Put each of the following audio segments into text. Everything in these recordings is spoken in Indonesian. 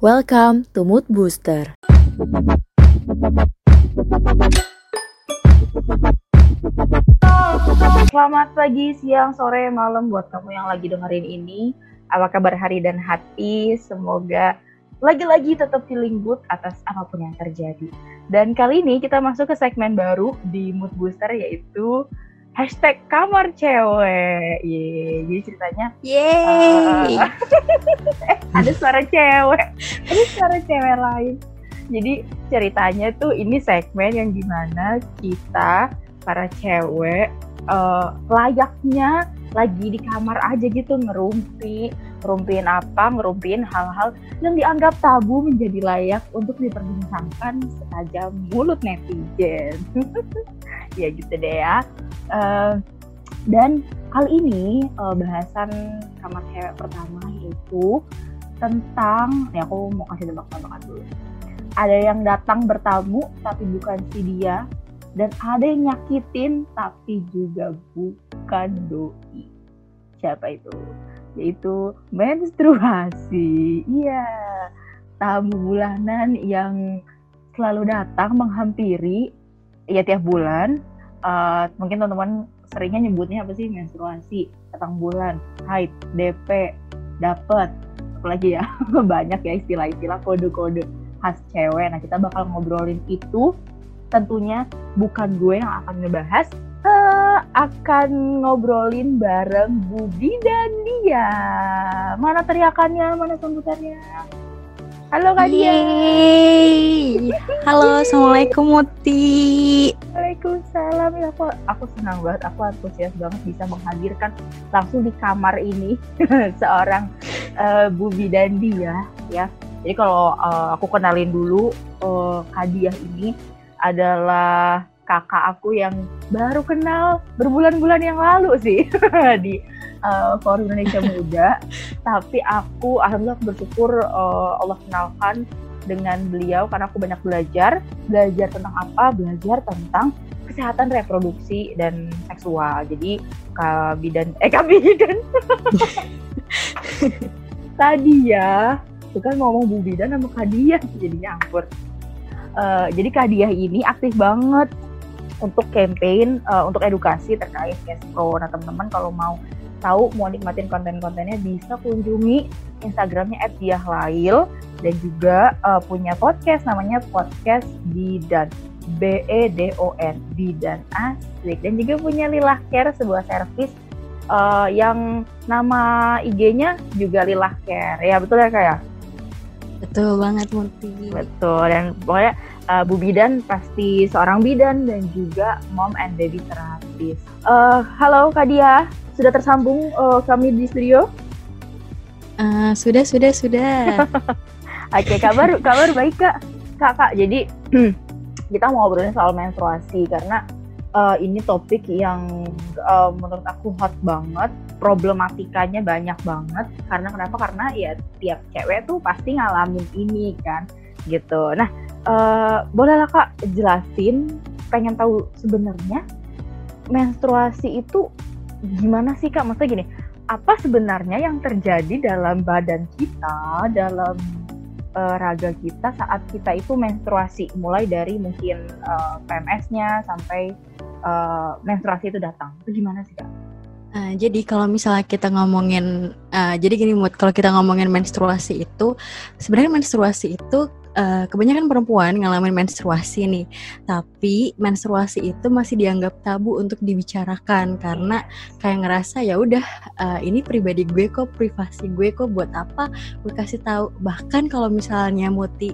Welcome to Mood Booster. Selamat pagi, siang, sore, malam buat kamu yang lagi dengerin ini. Apa kabar hari dan hati? Semoga lagi-lagi tetap feeling good atas apa pun yang terjadi. Dan kali ini kita masuk ke segmen baru di Mood Booster yaitu hashtag kamar cewek. Yeay, jadi ceritanya Yeay! uh, ada suara cewek, ada suara cewek lain. Jadi ceritanya tuh ini segmen yang di mana kita para cewek uh, layaknya lagi di kamar aja gitu ngerumpi, ngerumpiin apa, ngerumpiin hal-hal yang dianggap tabu menjadi layak untuk diperbincangkan setajam mulut netizen. ya gitu deh ya. Uh, dan kali ini uh, bahasan kamar cewek pertama yaitu tentang, ya aku mau kasih tebak-tebakan dulu. Ada yang datang bertamu tapi bukan si dia, dan ada yang nyakitin tapi juga bukan doi. Siapa itu? Yaitu menstruasi. Iya, tamu bulanan yang selalu datang menghampiri ya tiap bulan. Uh, mungkin teman-teman seringnya nyebutnya apa sih menstruasi, datang bulan, haid, DP, dapet, apalagi ya banyak ya istilah-istilah kode-kode khas cewek. Nah kita bakal ngobrolin itu tentunya bukan gue yang akan ngebahas uh, akan ngobrolin bareng Budi dan dia. Mana teriakannya? Mana sambutannya? Halo Kak Dia. Halo assalamualaikum Muti. Waalaikumsalam. Ya aku aku senang banget aku antusias banget bisa menghadirkan langsung di kamar ini seorang uh, Bubi dan dia ya. Jadi kalau uh, aku kenalin dulu uh, Kadiah ini adalah kakak aku yang baru kenal berbulan-bulan yang lalu sih di uh, Forum Indonesia Muda. Tapi aku alhamdulillah bersyukur uh, Allah kenalkan dengan beliau karena aku banyak belajar. Belajar tentang apa? Belajar tentang kesehatan reproduksi dan seksual. Jadi kabidan eh kabidan. Tadi ya, itu kan ngomong Bu Bidan sama Kadia jadinya ampun. Uh, jadi Kadiah ini aktif banget untuk campaign, uh, untuk edukasi terkait Pro. Nah teman-teman kalau mau tahu mau nikmatin konten-kontennya bisa kunjungi Instagramnya @diahlail dan juga uh, punya podcast namanya podcast Bidan. B E D O N Bidan. Asik. Dan juga punya Lilah Care sebuah servis uh, yang nama IG-nya juga Lilah Care. Ya betul ya kayak Betul banget Muti. Betul. Dan pokoknya uh, Bu Bidan pasti seorang bidan dan juga mom and baby terapis. Uh, halo Kak Dia, sudah tersambung uh, kami di studio? Uh, sudah sudah sudah. Oke okay, kabar kabar baik kak. Kak kak jadi kita mau ngobrolin soal menstruasi karena uh, ini topik yang uh, menurut aku hot banget, problematikanya banyak banget. Karena kenapa? Karena ya tiap cewek tuh pasti ngalamin ini kan, gitu. Nah, uh, bolehlah kak jelasin, pengen tahu sebenarnya menstruasi itu gimana sih kak? Maksudnya gini, apa sebenarnya yang terjadi dalam badan kita, dalam uh, raga kita saat kita itu menstruasi mulai dari mungkin uh, PMS-nya sampai uh, menstruasi itu datang itu gimana sih kak? Uh, jadi kalau misalnya kita ngomongin, uh, jadi gini kalau kita ngomongin menstruasi itu, sebenarnya menstruasi itu uh, kebanyakan perempuan ngalamin menstruasi nih, tapi menstruasi itu masih dianggap tabu untuk dibicarakan karena kayak ngerasa ya udah uh, ini pribadi gue kok, privasi gue kok, buat apa gue kasih tahu. Bahkan kalau misalnya Muti,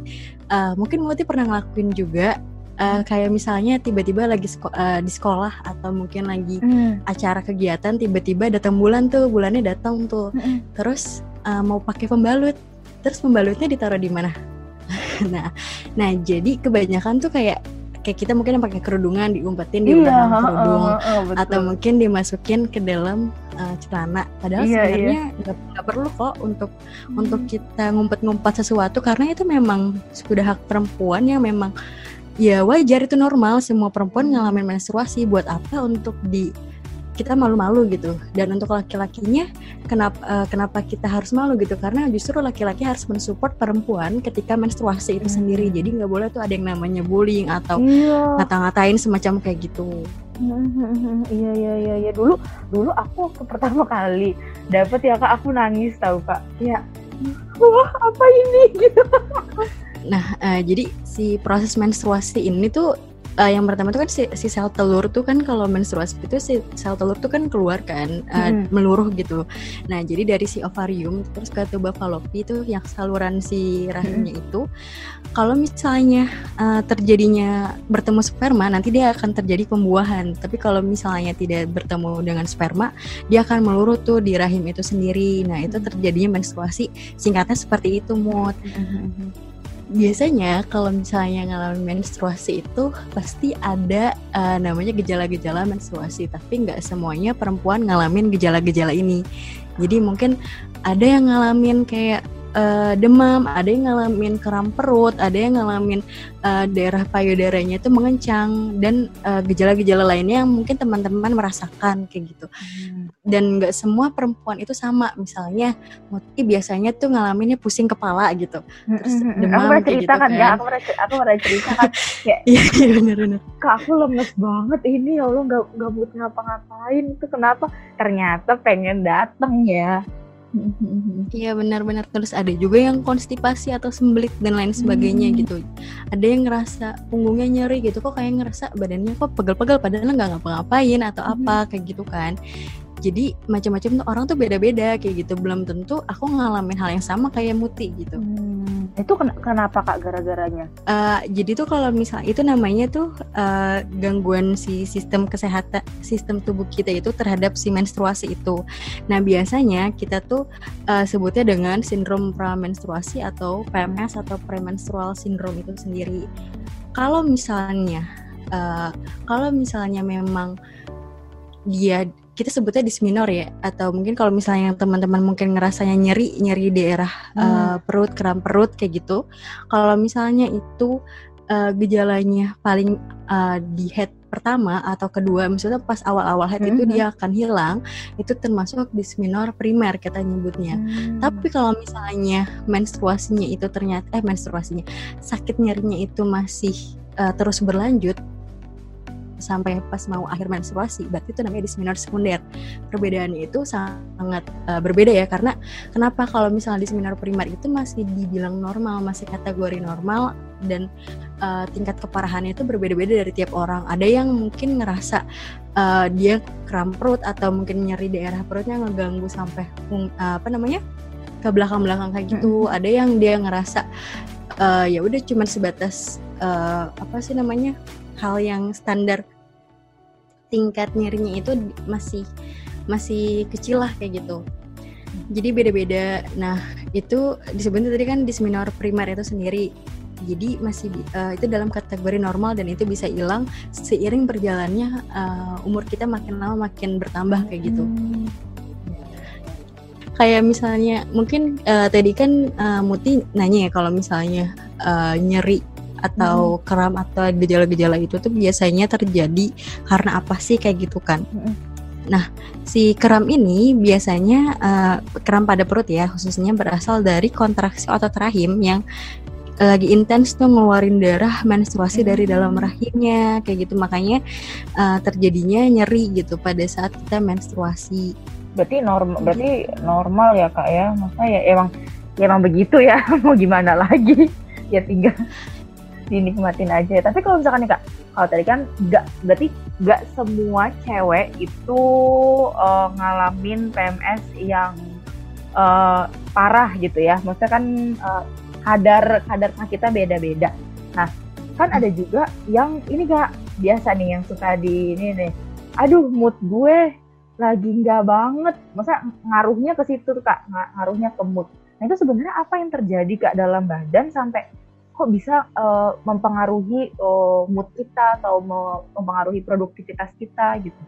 uh, mungkin Muti pernah ngelakuin juga uh, kayak misalnya tiba-tiba lagi seko uh, di sekolah atau mungkin lagi mm. acara kegiatan tiba-tiba datang bulan tuh bulannya datang tuh mm. terus uh, mau pakai pembalut terus pembalutnya ditaruh di mana nah nah jadi kebanyakan tuh kayak kayak kita mungkin pakai kerudungan diumpetin di iya, belakang kerudung uh, uh, uh, atau mungkin dimasukin ke dalam uh, celana padahal iya, sebenarnya iya. nggak iya. perlu kok untuk hmm. untuk kita ngumpet-ngumpet sesuatu karena itu memang sudah hak perempuan yang memang ya wajar itu normal semua perempuan ngalamin menstruasi buat apa untuk di kita malu-malu gitu. Dan untuk laki-lakinya kenapa uh, kenapa kita harus malu gitu? Karena justru laki-laki harus mensupport perempuan ketika menstruasi itu hmm. sendiri. Jadi nggak boleh tuh ada yang namanya bullying atau iya. ngata-ngatain semacam kayak gitu. Iya iya iya iya. Dulu dulu aku waktu pertama kali dapet ya kak. Aku nangis tahu kak. Ya wah apa ini? Gitu nah uh, jadi si proses menstruasi ini tuh uh, yang pertama tuh kan si, si sel telur tuh kan kalau menstruasi itu si sel telur tuh kan keluar kan uh, hmm. meluruh gitu. Nah jadi dari si ovarium terus ke tuba fallopi itu yang saluran si rahimnya hmm. itu kalau misalnya uh, terjadinya bertemu sperma nanti dia akan terjadi pembuahan. Tapi kalau misalnya tidak bertemu dengan sperma dia akan meluruh tuh di rahim itu sendiri. Nah itu terjadinya menstruasi singkatnya seperti itu mood. Hmm biasanya kalau misalnya ngalamin menstruasi itu pasti ada uh, namanya gejala-gejala menstruasi tapi nggak semuanya perempuan ngalamin gejala-gejala ini. Jadi mungkin ada yang ngalamin kayak uh, demam, ada yang ngalamin kram perut, ada yang ngalamin uh, daerah payudaranya itu mengencang dan gejala eh, gejala-gejala lainnya yang mungkin teman-teman merasakan kayak gitu. Hmm. Dan nggak semua perempuan itu sama. Misalnya Muti biasanya tuh ngalaminnya pusing kepala gitu. Terus hmm, demam aku kayak gitu kan. Ya, aku pernah aku pernah cerita kan kayak Iya, iya benar-benar. Kak aku lemes banget ini ya Allah nggak nggak buat ngapa-ngapain itu kenapa? Ternyata pengen dateng ya Iya benar-benar terus ada juga yang konstipasi atau sembelit dan lain sebagainya hmm. gitu. Ada yang ngerasa punggungnya nyeri gitu kok kayak ngerasa badannya kok pegel-pegel padahal nggak ngapa-ngapain atau hmm. apa kayak gitu kan jadi macam-macam tuh orang tuh beda-beda kayak gitu belum tentu aku ngalamin hal yang sama kayak Muti gitu hmm, itu ken kenapa kak gara-garanya? Uh, jadi tuh kalau misal itu namanya tuh uh, gangguan si sistem kesehatan sistem tubuh kita itu terhadap si menstruasi itu. Nah biasanya kita tuh uh, sebutnya dengan sindrom pramenstruasi atau PMS atau premenstrual syndrome itu sendiri. Kalau misalnya uh, kalau misalnya memang dia kita sebutnya disminor ya atau mungkin kalau misalnya teman-teman mungkin ngerasanya nyeri nyeri daerah hmm. uh, perut kram perut kayak gitu kalau misalnya itu uh, gejalanya paling uh, di head pertama atau kedua misalnya pas awal-awal head -hmm. itu dia akan hilang itu termasuk disminor primer kita nyebutnya hmm. tapi kalau misalnya menstruasinya itu ternyata eh menstruasinya sakit nyerinya itu masih uh, terus berlanjut sampai pas mau akhir menstruasi berarti itu namanya disminor sekunder. Perbedaannya itu sangat uh, berbeda ya karena kenapa kalau misalnya disminor primer itu masih dibilang normal masih kategori normal dan uh, tingkat keparahannya itu berbeda-beda dari tiap orang. Ada yang mungkin ngerasa uh, dia kram perut atau mungkin nyeri daerah perutnya ngeganggu sampai uh, apa namanya ke belakang-belakang kayak gitu. Hmm. ada yang dia ngerasa uh, ya udah cuma sebatas uh, apa sih namanya hal yang standar tingkat nyerinya itu masih masih kecil lah kayak gitu. Jadi beda-beda. Nah itu disebutnya tadi kan disminor primer itu sendiri. Jadi masih uh, itu dalam kategori normal dan itu bisa hilang seiring berjalannya uh, umur kita makin lama makin bertambah kayak gitu. Hmm. kayak misalnya mungkin uh, tadi kan uh, Muti nanya ya kalau misalnya uh, nyeri atau hmm. kram atau gejala-gejala itu tuh biasanya terjadi karena apa sih kayak gitu kan? Hmm. Nah, si kram ini biasanya uh, kram pada perut ya, khususnya berasal dari kontraksi otot rahim yang lagi intens tuh ngeluarin darah menstruasi dari dalam rahimnya kayak gitu makanya uh, terjadinya nyeri gitu pada saat kita menstruasi. Berarti normal berarti normal ya kak ya, maksudnya ya emang ya emang begitu ya mau gimana lagi ya tinggal dinikmatin aja. Tapi kalau misalkan nih kak kalau tadi kan nggak berarti nggak semua cewek itu uh, ngalamin PMS yang uh, parah gitu ya. Maksudnya kan uh, kadar kadar kita beda-beda. Nah kan ada juga yang ini gak biasa nih yang suka di ini nih. Aduh mood gue lagi nggak banget. Masa ngaruhnya ke situ kak. Ngaruhnya ke mood. Nah itu sebenarnya apa yang terjadi kak dalam badan sampai kok bisa uh, mempengaruhi uh, mood kita atau mempengaruhi produktivitas kita gitu.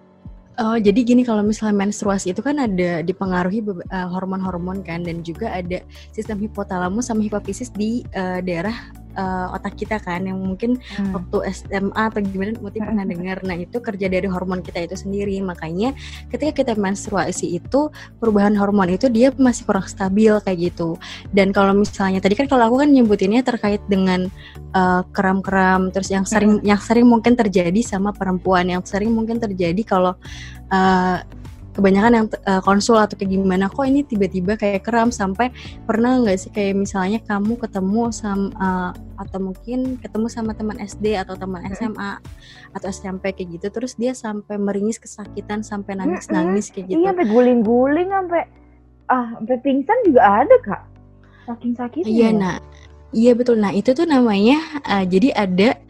Oh, jadi gini kalau misalnya menstruasi itu kan ada dipengaruhi hormon hormon-hormon kan dan juga ada sistem hipotalamus sama hipofisis di uh, daerah uh, otak kita kan yang mungkin hmm. waktu SMA atau gimana Muti pernah hmm. dengar. Nah, itu kerja dari hormon kita itu sendiri. Makanya ketika kita menstruasi itu perubahan hormon itu dia masih kurang stabil kayak gitu. Dan kalau misalnya tadi kan kalau aku kan nyebutinnya terkait dengan uh, kram-kram terus yang sering hmm. yang sering mungkin terjadi sama perempuan yang sering mungkin terjadi kalau uh, kebanyakan yang uh, konsul atau kayak gimana kok ini tiba-tiba kayak kram sampai pernah nggak sih kayak misalnya kamu ketemu sama uh, atau mungkin ketemu sama teman SD atau teman SMA atau SMP kayak gitu terus dia sampai meringis kesakitan sampai nangis-nangis kayak gitu. Iya sampai guling-guling sampai ah sampai pingsan juga ada kak. Saking sakitnya. Iya nah. Iya betul. Nah, itu tuh namanya uh, jadi ada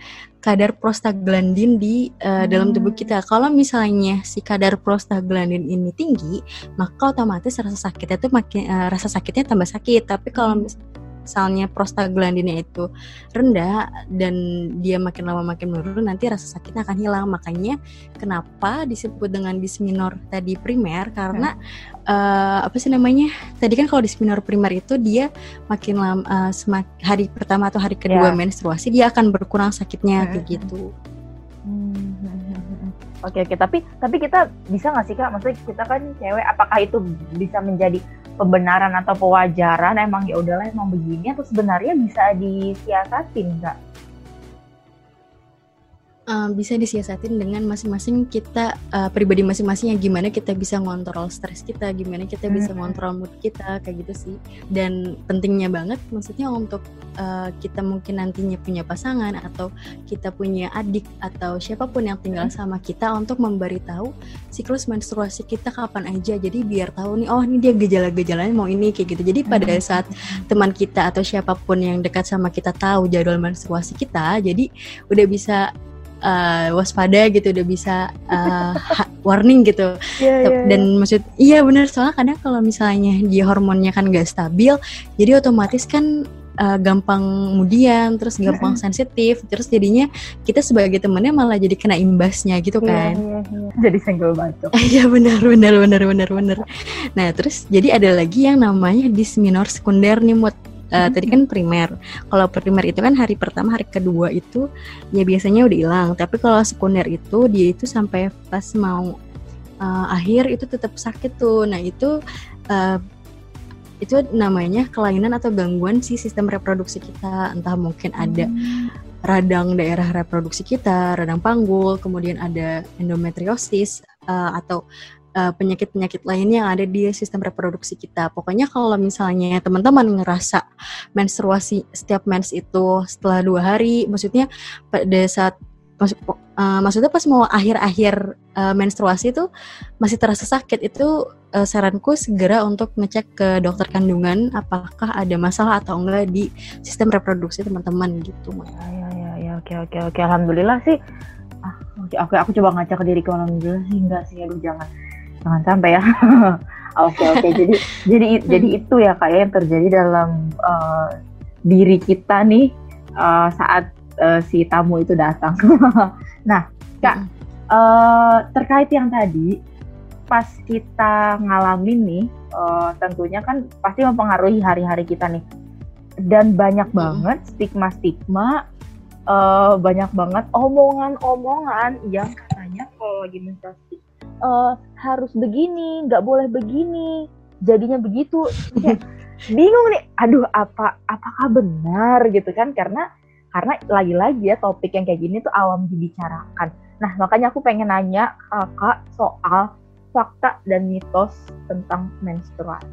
kadar prostaglandin di uh, hmm. dalam tubuh kita. Kalau misalnya si kadar prostaglandin ini tinggi, maka otomatis rasa sakitnya itu makin uh, rasa sakitnya tambah sakit. Tapi kalau hmm misalnya prostaglandinnya itu rendah dan dia makin lama makin menurun nanti rasa sakitnya akan hilang makanya kenapa disebut dengan disminor tadi primer karena hmm. uh, apa sih namanya tadi kan kalau disminor primer itu dia makin lama uh, semak, hari pertama atau hari kedua yeah. menstruasi dia akan berkurang sakitnya hmm. kayak gitu. Hmm. Oke oke tapi tapi kita bisa nggak sih kak? Maksudnya kita kan cewek, apakah itu bisa menjadi pembenaran atau pewajaran emang ya udahlah emang begini atau sebenarnya bisa disiasatin kak? Uh, bisa disiasatin dengan masing-masing kita uh, pribadi masing-masing yang gimana kita bisa ngontrol stres kita, gimana kita bisa hmm. ngontrol mood kita kayak gitu sih. Dan pentingnya banget maksudnya untuk uh, kita mungkin nantinya punya pasangan atau kita punya adik atau siapa pun yang tinggal hmm. sama kita untuk memberitahu siklus menstruasi kita kapan aja. Jadi biar tahu nih oh ini dia gejala-gejalanya mau ini kayak gitu. Jadi pada hmm. saat teman kita atau siapa pun yang dekat sama kita tahu jadwal menstruasi kita, jadi udah bisa uh, waspada gitu udah bisa uh, warning gitu. Yeah, yeah, dan yeah. maksud iya benar soalnya kadang kalau misalnya dia hormonnya kan gak stabil jadi otomatis kan uh, gampang kemudian terus gampang sensitif terus jadinya kita sebagai temennya malah jadi kena imbasnya gitu iya, kan. yeah, yeah, yeah. jadi senggol bacok iya benar benar benar benar benar nah terus jadi ada lagi yang namanya disminor sekunder nih mood uh, tadi kan primer. Kalau primer itu kan hari pertama, hari kedua itu ya biasanya udah hilang. Tapi kalau sekunder itu dia itu sampai pas mau uh, akhir itu tetap sakit tuh. Nah itu uh, itu namanya kelainan atau gangguan si sistem reproduksi kita. Entah mungkin ada hmm. radang daerah reproduksi kita, radang panggul, kemudian ada endometriosis uh, atau Eh, penyakit-penyakit lainnya yang ada di sistem reproduksi kita. Pokoknya kalau misalnya teman-teman ngerasa menstruasi setiap mens itu setelah dua hari, maksudnya pada saat uh, maksudnya pas mau akhir-akhir uh, menstruasi itu masih terasa sakit itu uh, saranku segera untuk ngecek ke dokter kandungan apakah ada masalah atau enggak di sistem reproduksi teman-teman gitu. Ya ya ya, ya oke oke oke alhamdulillah sih. Ah, oke aku coba ngacak ke diriku alhamdulillah sih enggak sih aduh jangan jangan sampai ya. Oke oke. Okay. jadi jadi jadi itu ya kayak yang terjadi dalam uh, diri kita nih uh, saat uh, si tamu itu datang. Nah kak uh, terkait yang tadi pas kita ngalamin nih uh, tentunya kan pasti mempengaruhi hari-hari kita nih. Dan banyak banget stigma-stigma uh, banyak banget omongan-omongan yang katanya kalau lagi menstruasi uh, harus begini, nggak boleh begini, jadinya begitu. Ya, bingung nih, aduh apa apakah benar gitu kan? Karena karena lagi-lagi ya topik yang kayak gini tuh awam dibicarakan. Nah makanya aku pengen nanya kakak soal fakta dan mitos tentang menstruasi.